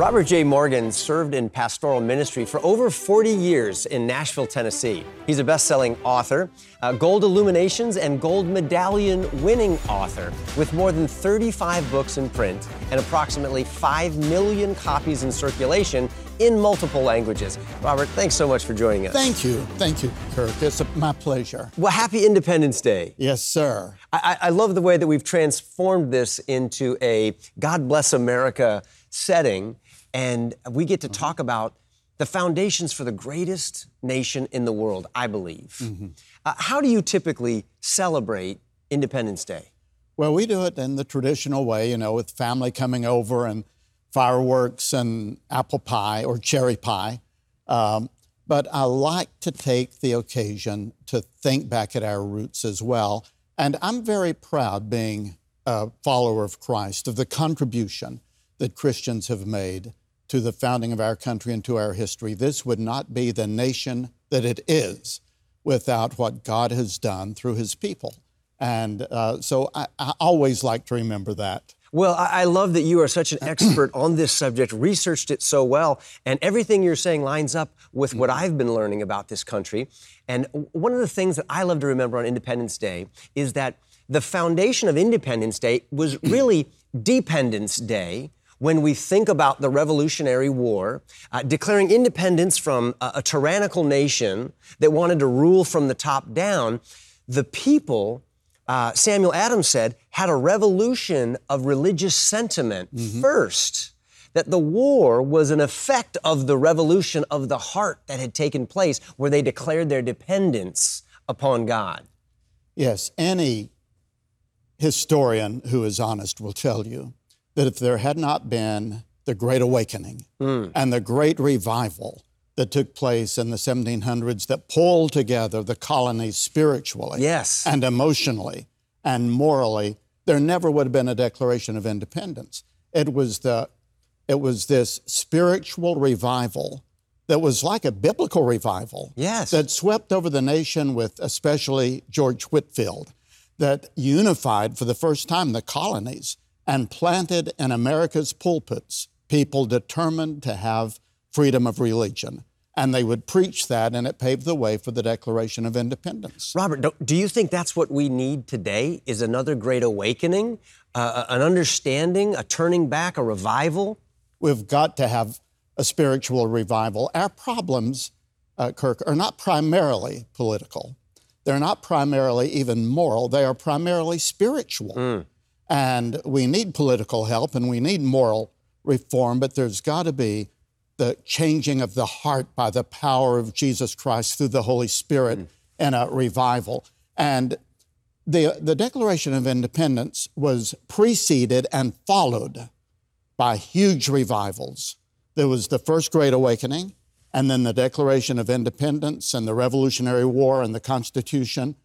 Robert J. Morgan served in pastoral ministry for over 40 years in Nashville, Tennessee. He's a best selling author, Gold Illuminations and Gold Medallion winning author, with more than 35 books in print and approximately 5 million copies in circulation in multiple languages. Robert, thanks so much for joining us. Thank you. Thank you, Kirk. It's a, my pleasure. Well, happy Independence Day. Yes, sir. I, I love the way that we've transformed this into a God Bless America setting and we get to mm-hmm. talk about the foundations for the greatest nation in the world, I believe. Mm-hmm. Uh, how do you typically celebrate Independence Day? Well, we do it in the traditional way, you know, with family coming over and fireworks and apple pie or cherry pie. Um, but I like to take the occasion to think back at our roots as well. And I'm very proud, being a follower of Christ, of the contribution that Christians have made to the founding of our country and to our history. This would not be the nation that it is without what God has done through his people. And uh, so I, I, always like to remember that. Well, I, I love that you are such an expert on this subject, researched it so well, and everything you're saying lines up with what I've been learning about this country. And one of the things that I love to remember on Independence Day is that the foundation of Independence Day was really Dependence Day when we think about the Revolutionary War, uh, declaring independence from a, a tyrannical nation that wanted to rule from the top down, the people uh, Samuel Adams said, had a revolution of religious sentiment mm-hmm. first. That the war was an effect of the revolution of the heart that had taken place, where they declared their dependence upon God. Yes, any historian who is honest will tell you that if there had not been the Great Awakening mm. and the Great Revival that took place in the 1700s that pulled together the colonies spiritually yes. and emotionally and morally, there never would have been a Declaration of Independence. It was, the, it was this spiritual revival that was like a biblical revival yes. that swept over the nation with especially George Whitefield, that unified for the first time the colonies and planted in America's pulpits people determined to have freedom of religion. And they would preach that, and it paved the way for the Declaration of Independence. Robert, do you think that's what we need today? Is another great awakening, uh, an understanding, a turning back, a revival? We've got to have a spiritual revival. Our problems, uh, Kirk, are not primarily political. They're not primarily even moral. They are primarily spiritual. Mm. And we need political help and we need moral reform, but there's got to be the changing of the heart by the power of Jesus Christ through the Holy Spirit mm. and a revival. And the, the Declaration of Independence was preceded and followed by huge revivals. There was the First Great Awakening, and then the Declaration of Independence and the Revolutionary War and the Constitution.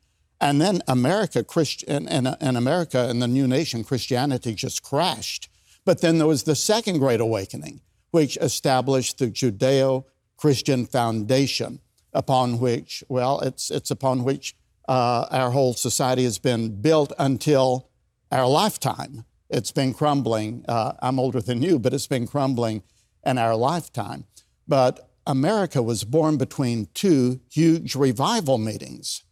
And then America, Christian, and, and America and the new nation, Christianity just crashed. But then there was the Second Great Awakening, which established the Judeo Christian foundation upon which, well, it's, it's upon which uh, our whole society has been built until our lifetime. It's been crumbling. Uh, I'm older than you, but it's been crumbling in our lifetime. But America was born between two huge revival meetings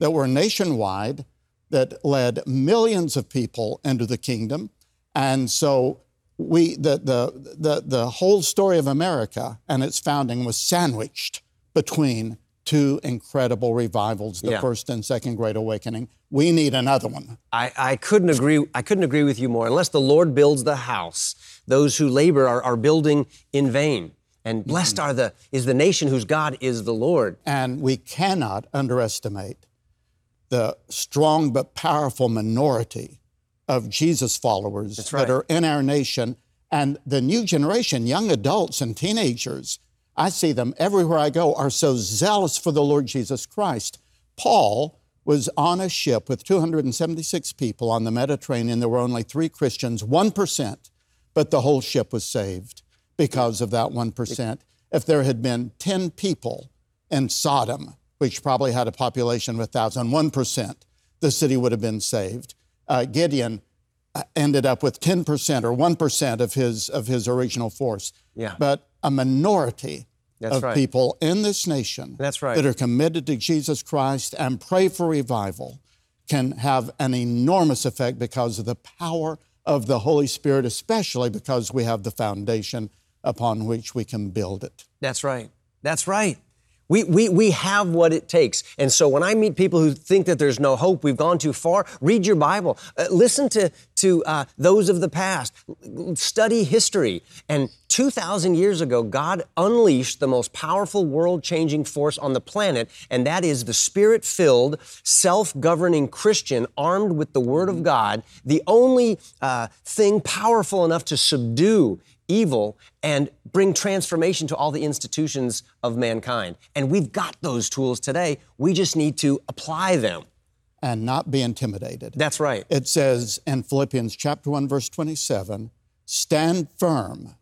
that were nationwide that led millions of people into the kingdom. And so we, the, the, the, the whole story of America and its founding was sandwiched between two incredible revivals, the yeah. first and second Great Awakening. We need another one. I, I, couldn't agree. I couldn't agree with you more. Unless the Lord builds the house, those who labor are, are building in vain. And blessed mm-hmm. are the is the nation whose God is the Lord. And we cannot underestimate the strong but powerful minority of Jesus followers right. that are in our nation. And the new generation, young adults and teenagers, I see them everywhere I go, are so zealous for the Lord Jesus Christ. Paul was on a ship with 276 people on the Mediterranean. There were only three Christians, 1%, but the whole ship was saved because of that 1%. If there had been 10 people in Sodom, which probably had a population of 1,001%, the city would have been saved. Uh, Gideon uh, ended up with 10% or 1% of his, of his original force. Yeah. But a minority That's of right. people in this nation That's right. that are committed to Jesus Christ and pray for revival can have an enormous effect because of the power of the Holy Spirit, especially because we have the foundation upon which we can build it. That's right. That's right. We, we, we have what it takes. And so when I meet people who think that there's no hope, we've gone too far, read your Bible. Uh, listen to, to uh, those of the past. Study history. And 2,000 years ago, God unleashed the most powerful world changing force on the planet, and that is the spirit filled, self governing Christian armed with the Word of God, the only uh, thing powerful enough to subdue evil and bring transformation to all the institutions of mankind. And we've got those tools today. We just need to apply them. And not be intimidated. That's right. It says in Philippians chapter 1 verse 27, stand firm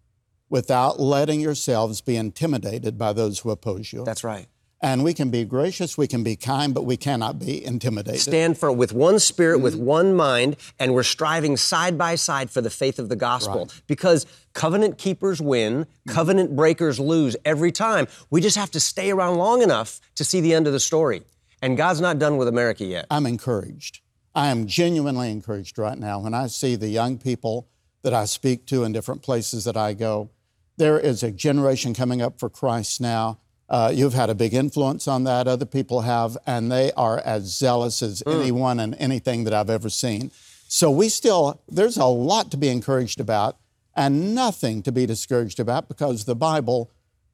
without letting yourselves be intimidated by those who oppose you. That's right. And we can be gracious, we can be kind, but we cannot be intimidated. Stand firm with one spirit, with mm-hmm. one mind, and we're striving side by side for the faith of the gospel. Because covenant keepers win, mm-hmm. covenant breakers lose every time. We just have to stay around long enough to see the end of the story. And God's not done with America yet. I'm encouraged. I am genuinely encouraged right now when I see the young people that I speak to in different places that I go. There is a generation coming up for Christ now. Uh, you've had a big influence on that, other people have, and they are as zealous as anyone and anything that I've ever seen. So we still, there's a lot to be encouraged about and nothing to be discouraged about because the Bible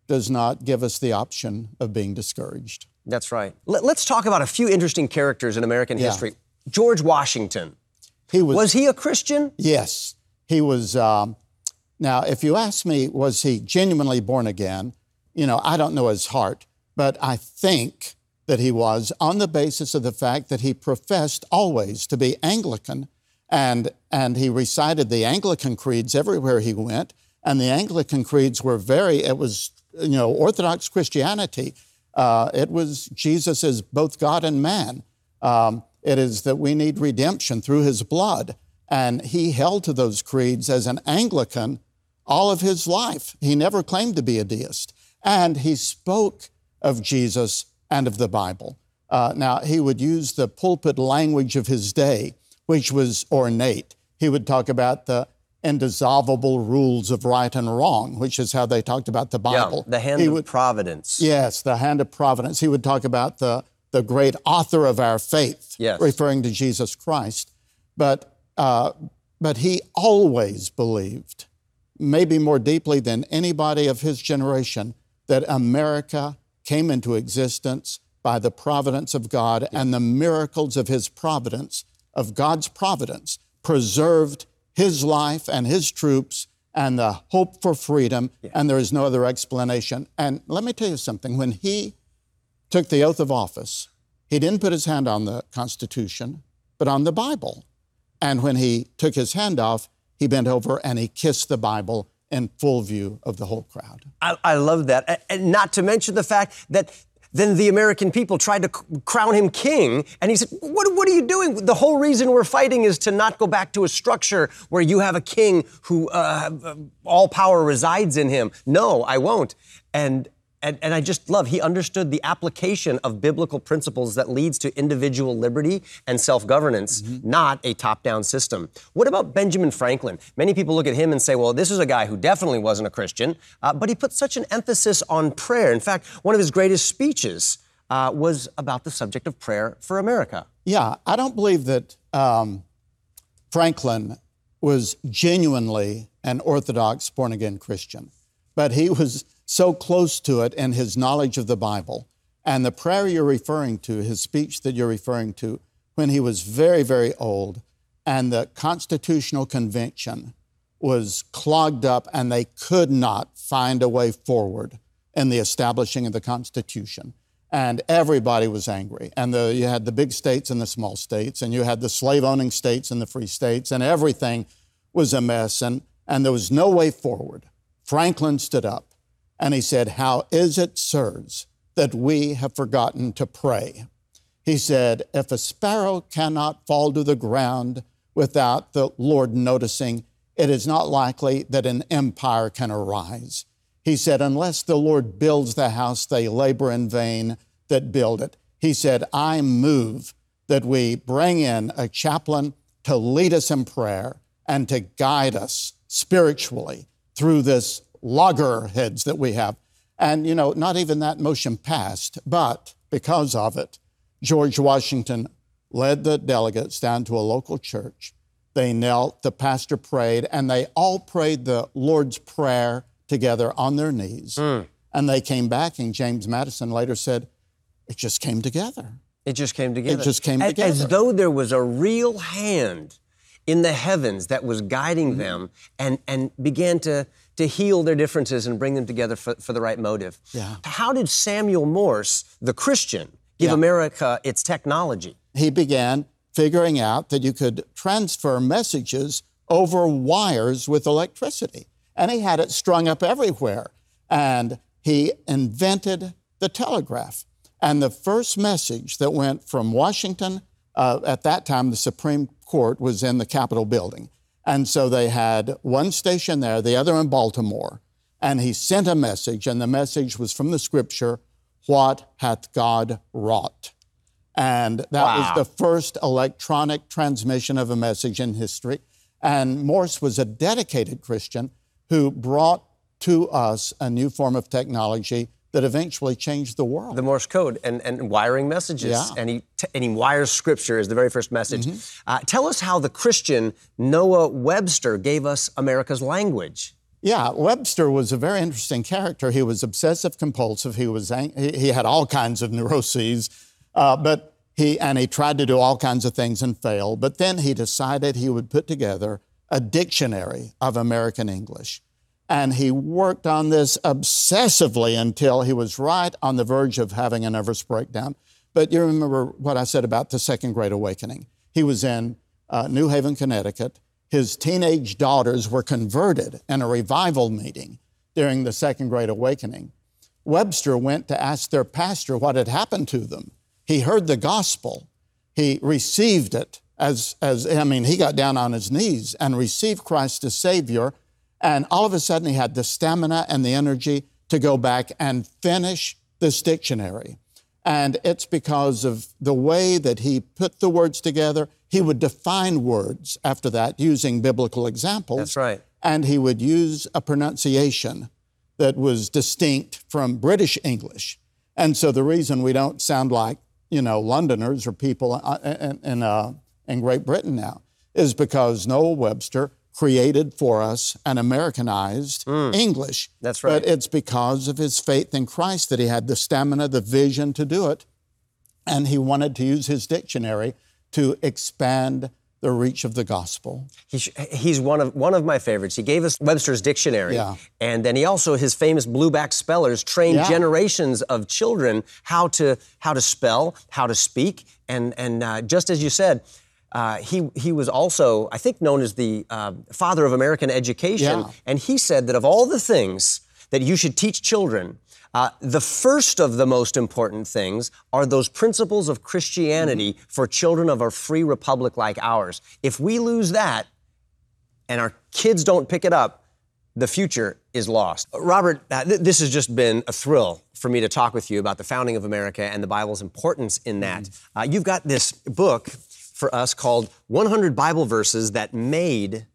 does not give us the option of being discouraged. That's right. Let, us talk about a few interesting characters in American Yeah. history. George Washington. He was, Was he a Christian? Yes, he was. Um, now, if you ask me, was he genuinely born again? You know, I don't know his heart, but I think that he was on the basis of the fact that he professed always to be Anglican, and and he recited the Anglican creeds everywhere he went, and the Anglican creeds were very. It was you know Orthodox Christianity. Uh, it was Jesus is both God and man. Um, it is that we need redemption through his blood. And he held to those creeds as an Anglican all of his life. He never claimed to be a deist. And he spoke of Jesus and of the Bible. Uh, now, he would use the pulpit language of his day, which was ornate. He would talk about the indissoluble rules of right and wrong, which is how they talked about the Bible. Yeah, the hand he of would, providence. Yes, the hand of providence. He would talk about the, the great author of our faith, Yes. referring to Jesus Christ. But, uh, but he always believed, maybe more deeply than anybody of his generation, that America came into existence by the providence of God and the miracles of his providence, of God's providence, preserved his life and his troops and the hope for freedom, and there is no other explanation. And let me tell you something when he took the oath of office, he didn't put his hand on the Constitution, but on the Bible. And when he took his hand off, he bent over and he kissed the Bible in full view of the whole crowd. I, I love that. And not to mention the fact that then the American people tried to crown him king, and he said, what, what are you doing? The whole reason we're fighting is to not go back to a structure where you have a king who uh, all power resides in him. No, I won't. And, and, and I just love, he understood the application of biblical principles that leads to individual liberty and self governance, not a top down system. What about Benjamin Franklin? Many people look at him and say, well, this is a guy who definitely wasn't a Christian, uh, but he put such an emphasis on prayer. In fact, one of his greatest speeches uh, was about the subject of prayer for America. Yeah, I don't believe that um, Franklin was genuinely an Orthodox born again Christian, but he was so close to it in his knowledge of the Bible. And the prayer you're referring to, his speech that you're referring to, when he was very, very old, and the Constitutional Convention was clogged up and they could not find a way forward in the establishing of the Constitution. And everybody was angry. And the, you had the big states and the small states, and you had the slave owning states and the free states, and everything was a mess, and, and there was no way forward. Franklin stood up and he said, How is it, sirs, that we have forgotten to pray? He said, If a sparrow cannot fall to the ground without the Lord noticing, it is not likely that an empire can arise. He said, Unless the Lord builds the house, they labor in vain that build it. He said, I move that we bring in a chaplain to lead us in prayer and to guide us spiritually through this loggerheads that we have. And, you know, not even that motion passed, but because of it, George Washington led the delegates down to a local church. They knelt, the pastor prayed, and they all prayed the Lord's Prayer together on their knees. Mm. And they came back, and James Madison later said, It just came together. It just came together. It just came as, together. As though there was a real hand in the heavens that was guiding mm-hmm. them and, and began to, to heal their differences and bring them together for, for the right motive. Yeah. How did Samuel Morse, the Christian, give yeah. America its technology? He began figuring out that you could transfer messages over wires with electricity. And he had it strung up everywhere. And he invented the telegraph. And the first message that went from Washington, uh, at that time, the Supreme Court was in the Capitol building. And so they had one station there, the other in Baltimore. And he sent a message, and the message was from the scripture What hath God wrought? And that wow. was the first electronic transmission of a message in history. And Morse was a dedicated Christian who brought to us a new form of technology that eventually changed the world. The Morse code and, and wiring messages. Yeah. And, he, t- and he wires scripture as the very first message. Mm-hmm. Uh, tell us how the Christian Noah Webster gave us America's language. Yeah, Webster was a very interesting character. He was obsessive compulsive. He was he had all kinds of neuroses, uh, but he and he tried to do all kinds of things and failed. But then he decided he would put together a dictionary of American English. And he worked on this obsessively until he was right on the verge of having a nervous breakdown. But you remember what I said about the Second Great Awakening. He was in uh, New Haven, Connecticut. His teenage daughters were converted in a revival meeting during the Second Great Awakening. Webster went to ask their pastor what had happened to them. He heard the gospel, he received it as, as I mean, he got down on his knees and received Christ as Savior and all of a sudden, he had the stamina and the energy to go back and finish this dictionary. And it's because of the way that he put the words together. He would define words after that using biblical examples. That's right. And he would use a pronunciation that was distinct from British English. And so the reason we don't sound like, you know, Londoners or people uh, in, in, uh, in Great Britain now is because Noah Webster created for us an Americanized mm. English. That's right. But it's because of his faith in Christ that he had the stamina, the vision to do it. And he wanted to use his dictionary to expand the reach of the gospel. he's one of one of my favorites. He gave us Webster's dictionary, yeah. and then he also his famous blueback spellers trained yeah. generations of children how to how to spell, how to speak, and and uh, just as you said, uh, he, he was also, I think, known as the uh, father of American education. Yeah. And he said that of all the things that you should teach children, uh, the first of the most important things are those principles of Christianity mm-hmm. for children of a free republic like ours. If we lose that and our kids don't pick it up, the future is lost. Robert, uh, th- this has just been a thrill for me to talk with you about the founding of America and the Bible's importance in that. Mm-hmm. Uh, you've got this book for us called 100 Bible Verses That Made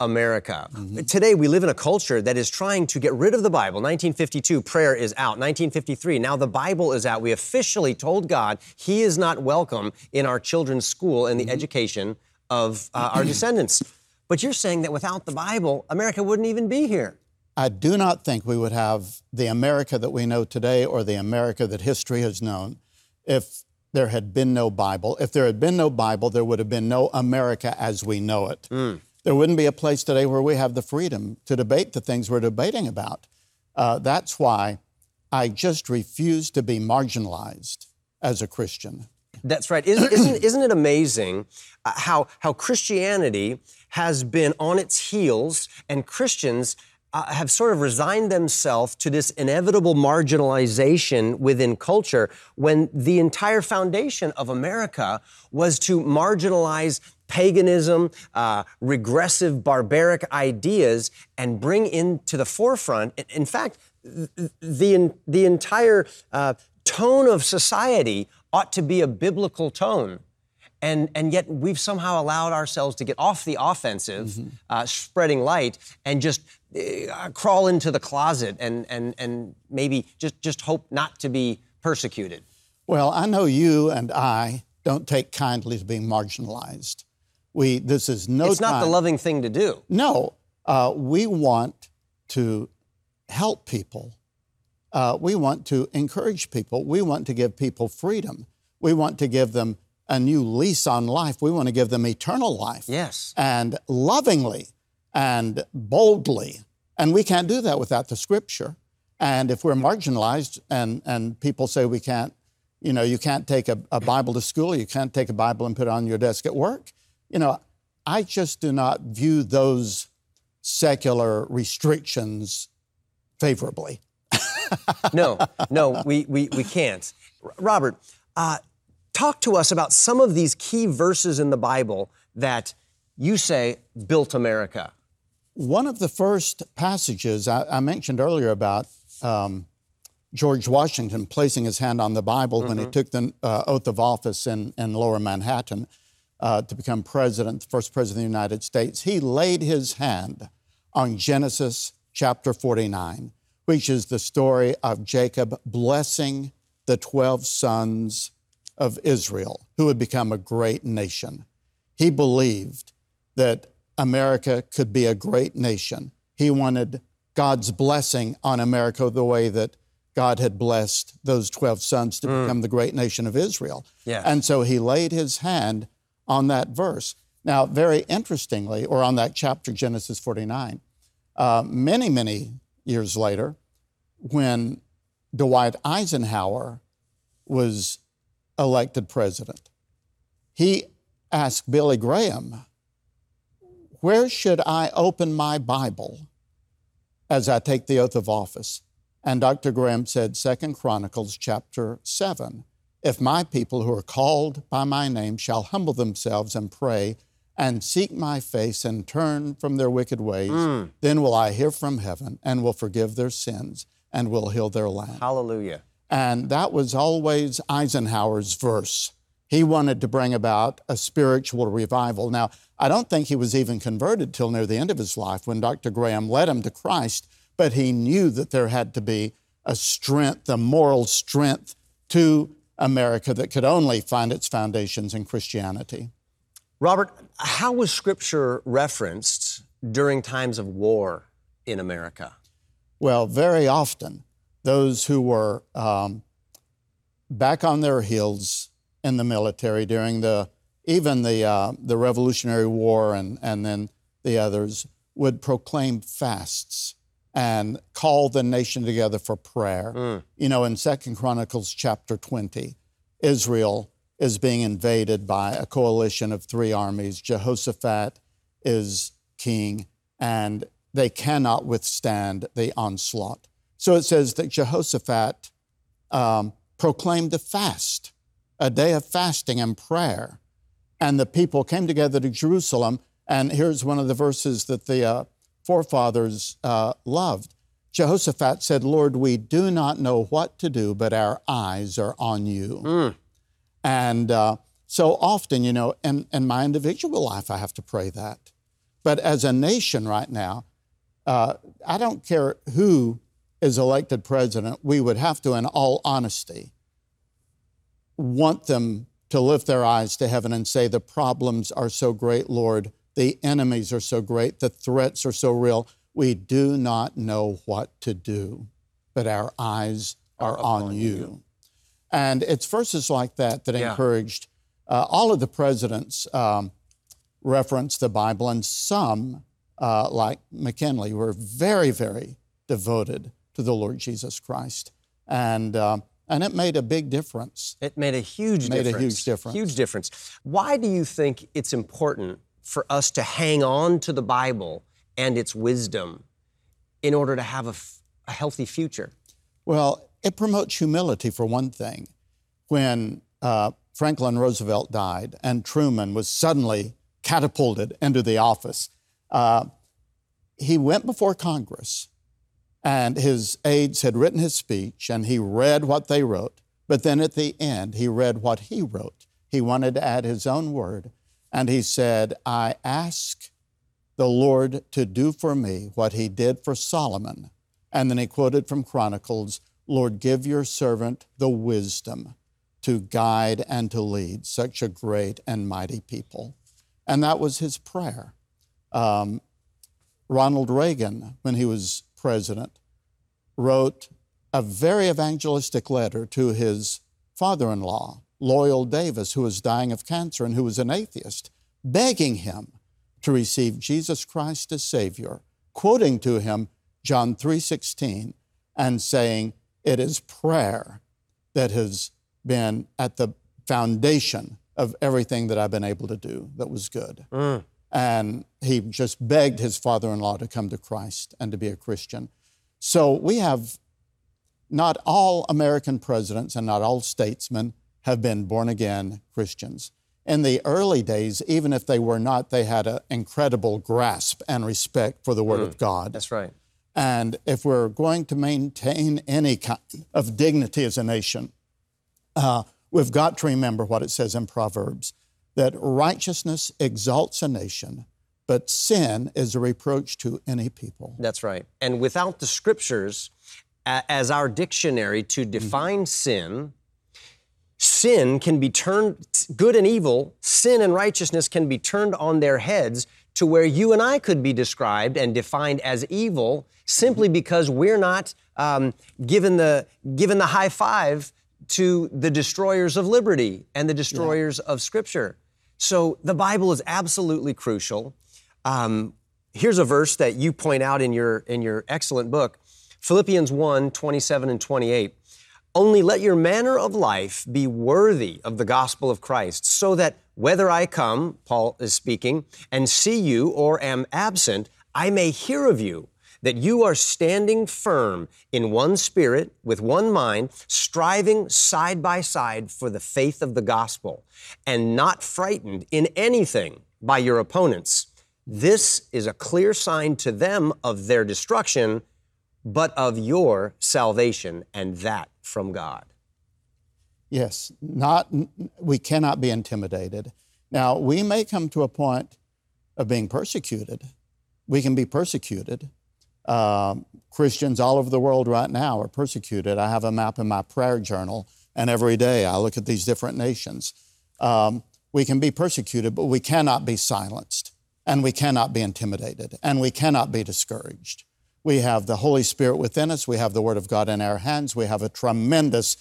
America. Mm-hmm. Today, we live in a culture that is trying to get rid of the Bible. 1952, prayer is out. 1953, now the Bible is out. We officially told God He is not welcome in our children's school and the mm-hmm. education of uh, our descendants. But you're saying that without the Bible, America wouldn't even be here. I do not think we would have the America that we know today or the America that history has known if there had been no Bible. If there had been no Bible, there would have been no America as we know it. Mm. There wouldn't be a place today where we have the freedom to debate the things we're debating about. Uh, that's why I just refuse to be marginalized as a Christian. That's right. Isn't, isn't, isn't it amazing uh, how, how Christianity has been on its heels and Christians uh, have sort of resigned themselves to this inevitable marginalization within culture when the entire foundation of America was to marginalize paganism, uh, regressive, barbaric ideas, and bring into the forefront, in- fact, the, the entire uh, tone of society ought to be a biblical tone. And, and yet we've somehow allowed ourselves to get off the offensive, uh, spreading light, and just uh, crawl into the closet and, and, and maybe just, just hope not to be persecuted. Well, I know you and I don't take kindly to being marginalized. We, this is no It's not the loving thing to do. No, uh, we want to help people. Uh, we want to encourage people. We want to give people freedom. We want to give them a new lease on life. We want to give them eternal life. Yes. And lovingly and boldly. And we can't do that without the scripture. And if we're marginalized and, and people say we can't, you know, you can't take a, a Bible to school, you can't take a Bible and put it on your desk at work, you know, I just do not view those secular restrictions favorably. No, no, we, we, we can't. Robert, uh, talk to us about some of these key verses in the Bible that you say built America. One of the first passages I, I mentioned earlier about um, George Washington placing his hand on the Bible when he took the uh, oath of office in, in lower Manhattan uh, to become president, the first president of the United States, he laid his hand on Genesis chapter 49, which is the story of Jacob blessing the 12 sons of Israel, who would become a great nation. He believed that America could be a great nation. He wanted God's blessing on America the way that God had blessed those 12 sons to become the great nation of Israel. Yes. And so he laid his hand on that verse. Now, very interestingly, or on that chapter, Genesis 49, uh, many, many years later, when Dwight Eisenhower was elected president, he asked Billy Graham, Where should I open my Bible as I take the oath of office? And Dr. Graham said, Second Chronicles chapter 7. If my people who are called by my name shall humble themselves and pray and seek my face and turn from their wicked ways, hmm. then will I hear from heaven and will forgive their sins and will heal their land. Hallelujah. And that was always Eisenhower's verse. He wanted to bring about a spiritual revival. Now, I don't think he was even converted till near the end of his life when Dr. Graham led him to Christ, but he knew that there had to be a strength, a moral strength to America that could only find its foundations in Christianity. Robert, how was Scripture referenced during times of war in America? Well, very often, those who were um, back on their heels in the military during the even the uh, the Revolutionary War and and then the others would proclaim fasts and call the nation together for prayer. You know, in Second Chronicles chapter twenty, Israel is being invaded by a coalition of three armies. Jehoshaphat is king, and they cannot withstand the onslaught. So it says that Jehoshaphat um, proclaimed a fast, a day of fasting and prayer. And the people came together to Jerusalem. And here's one of the verses that the uh, forefathers uh, loved. Jehoshaphat said, Lord, we do not know what to do, but our eyes are on you. And uh, so often, you know, in, in my individual life, I have to pray that. But as a nation right now, uh, I don't care who is elected president, we would have to, in all honesty, want them to lift their eyes to heaven and say, The problems are so great, Lord. The enemies are so great. The threats are so real. We do not know what to do, but our eyes are, on, you. And it's verses like that that Yeah. encouraged uh, all of the presidents um, reference the Bible, and some, uh, like McKinley, were very, very devoted to the Lord Jesus Christ. And, um, and it made a big difference. It made a huge difference. it Made a huge difference. Huge difference. Why do you think it's important for us to hang on to the Bible and its wisdom in order to have a, f- a healthy future? Well, it promotes humility for one thing. When uh, Franklin Roosevelt died and Truman was suddenly catapulted into the office. Uh, he went before Congress, and his aides had written his speech, and he read what they wrote. But then at the end, he read what he wrote. He wanted to add his own word, and he said, I ask the Lord to do for me what he did for Solomon. And then he quoted from Chronicles Lord, give your servant the wisdom to guide and to lead such a great and mighty people. And that was his prayer. Um, Ronald Reagan, when he was president, wrote a very evangelistic letter to his father in law, Loyal Davis, who was dying of cancer and who was an atheist, begging him to receive Jesus Christ as Savior, quoting to him John 3:16 and saying, "It is prayer that has been at the foundation of everything that I've been able to do that was good." Mm. And he just begged his father-in-law to come to Christ and to be a Christian. So we have not all American presidents and not all statesmen have been born again Christians in the early days, even if they were not, they had an incredible grasp and respect for the Word mm, of God. That's right. And if we're going to maintain any kind of dignity as a nation, uh, we've got to remember what it says in Proverbs that righteousness exalts a nation, but sin is a reproach to any people. That's right. And without the scriptures as our dictionary to define mm-hmm. sin, sin can be turned, good and evil, sin and righteousness can be turned on their heads to where you and I could be described and defined as evil simply because we're not um, given, the, given the high five to the destroyers of liberty and the destroyers yeah. of Scripture. So the Bible is absolutely crucial. Um, here's a verse that you point out in your, in your excellent book Philippians 1 27 and 28. Only let your manner of life be worthy of the gospel of Christ, so that whether I come, Paul is speaking, and see you or am absent, I may hear of you that you are standing firm in one spirit, with one mind, striving side by side for the faith of the gospel, and not frightened in anything by your opponents. This is a clear sign to them of their destruction, but of your salvation, and that from God. Yes, not we cannot be intimidated. Now, we may come to a point of being persecuted. We can be persecuted. Um, Christians all over the world right now are persecuted. I have a map in my prayer journal, and every day I look at these different nations. Um, we can be persecuted, but we cannot be silenced, and we cannot be intimidated, and we cannot be discouraged. We have the Holy Spirit within us. We have the Word of God in our hands. We have a tremendous,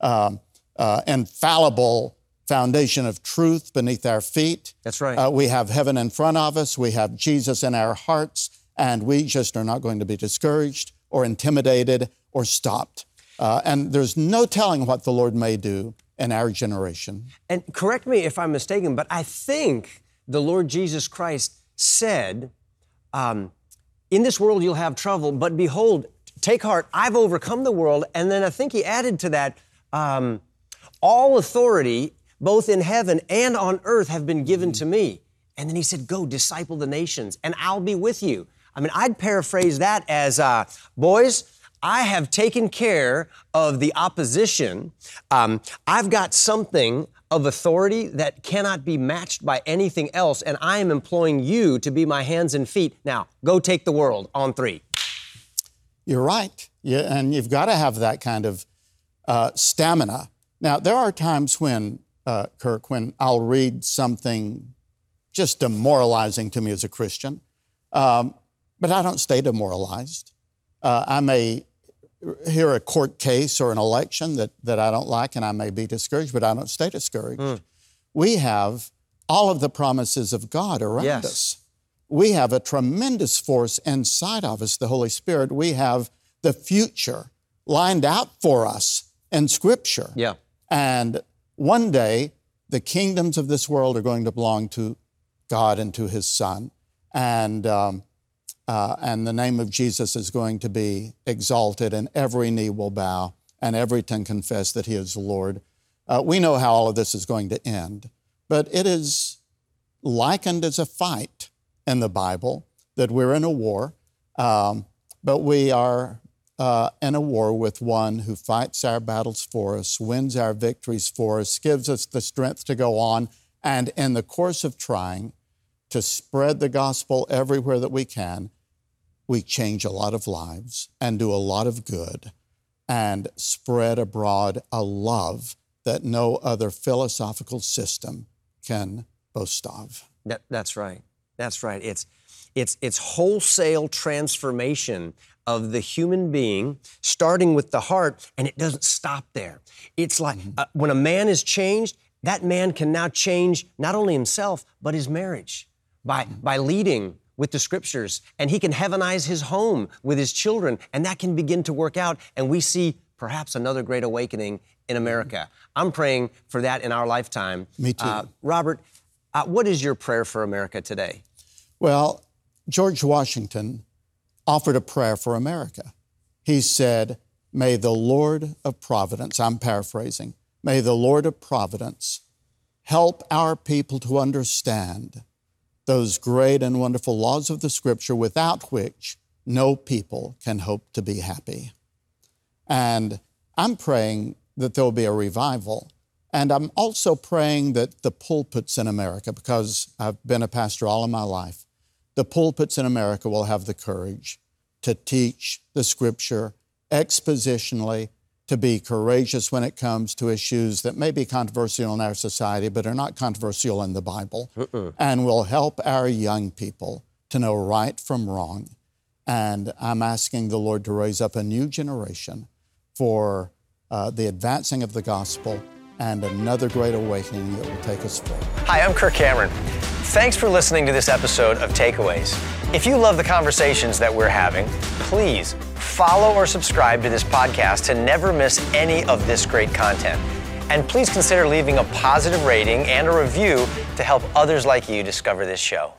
um, uh, infallible foundation of truth beneath our feet. That's right. Uh, we have heaven in front of us. We have Jesus in our hearts. And we just are not going to be discouraged or intimidated or stopped. Uh, and there's no telling what the Lord may do in our generation. And correct me if I'm mistaken, but I think the Lord Jesus Christ said, um, in this world you'll have trouble, but behold, take heart, I've overcome the world. And then I think he added to that, um, all authority, both in heaven and on earth, have been given to me. And then he said, Go disciple the nations, and I'll be with you. I mean, I'd paraphrase that as, uh, boys, I have taken care of the opposition. Um, I've got something of authority that cannot be matched by anything else, and I am employing you to be my hands and feet. Now, go take the world on three. You're right. Yeah, and you've got to have that kind of uh, stamina. Now, there are times when, uh, Kirk, when I'll read something just demoralizing to me as a Christian, um, but I don't stay demoralized. Uh, I may hear a court case or an election that, that I don't like and I may be discouraged, but I don't stay discouraged. Mm. We have all of the promises of God around yes. us. We have a tremendous force inside of us, the Holy Spirit. We have the future lined out for us in Scripture. Yeah. And one day, the kingdoms of this world are going to belong to God and to His Son. And um, uh, and the name of Jesus is going to be exalted, and every knee will bow, and every tongue confess that He is Lord. Uh, we know how all of this is going to end, but it is likened as a fight in the Bible, that we're in a war, um, but we are uh, in a war with one who fights our battles for us, wins our victories for us, gives us the strength to go on, and in the course of trying to spread the gospel everywhere that we can, we change a lot of lives and do a lot of good and spread abroad a love that no other philosophical system can boast of. That, that's right. That's right. It's, it's, it's wholesale transformation of the human being, starting with the heart, and it doesn't stop there. It's like uh, when a man is changed, that man can now change not only himself, but his marriage by, by leading with the scriptures. And he can heavenize his home with his children, and that can begin to work out. And we see perhaps another great awakening in America. I'm praying for that in our lifetime. Me too. Uh, Robert, uh, what is your prayer for America today? Well, George Washington offered a prayer for America. He said, May the Lord of Providence, I'm paraphrasing, may the Lord of Providence help our people to understand those great and wonderful laws of the Scripture without which no people can hope to be happy. And I'm praying that there will be a revival. And I'm also praying that the pulpits in America, because I've been a pastor all of my life, the pulpits in America will have the courage to teach the Scripture expositionally to be courageous when it comes to issues that may be controversial in our society, but are not controversial in the Bible, uh-uh. and will help our young people to know right from wrong. And I'm asking the Lord to raise up a new generation for uh, the advancing of the gospel and another great awakening that will take us forward. Hi, I'm Kirk Cameron. Thanks for listening to this episode of Takeaways. If you love the conversations that we're having, please follow or subscribe to this podcast to never miss any of this great content. And please consider leaving a positive rating and a review to help others like you discover this show.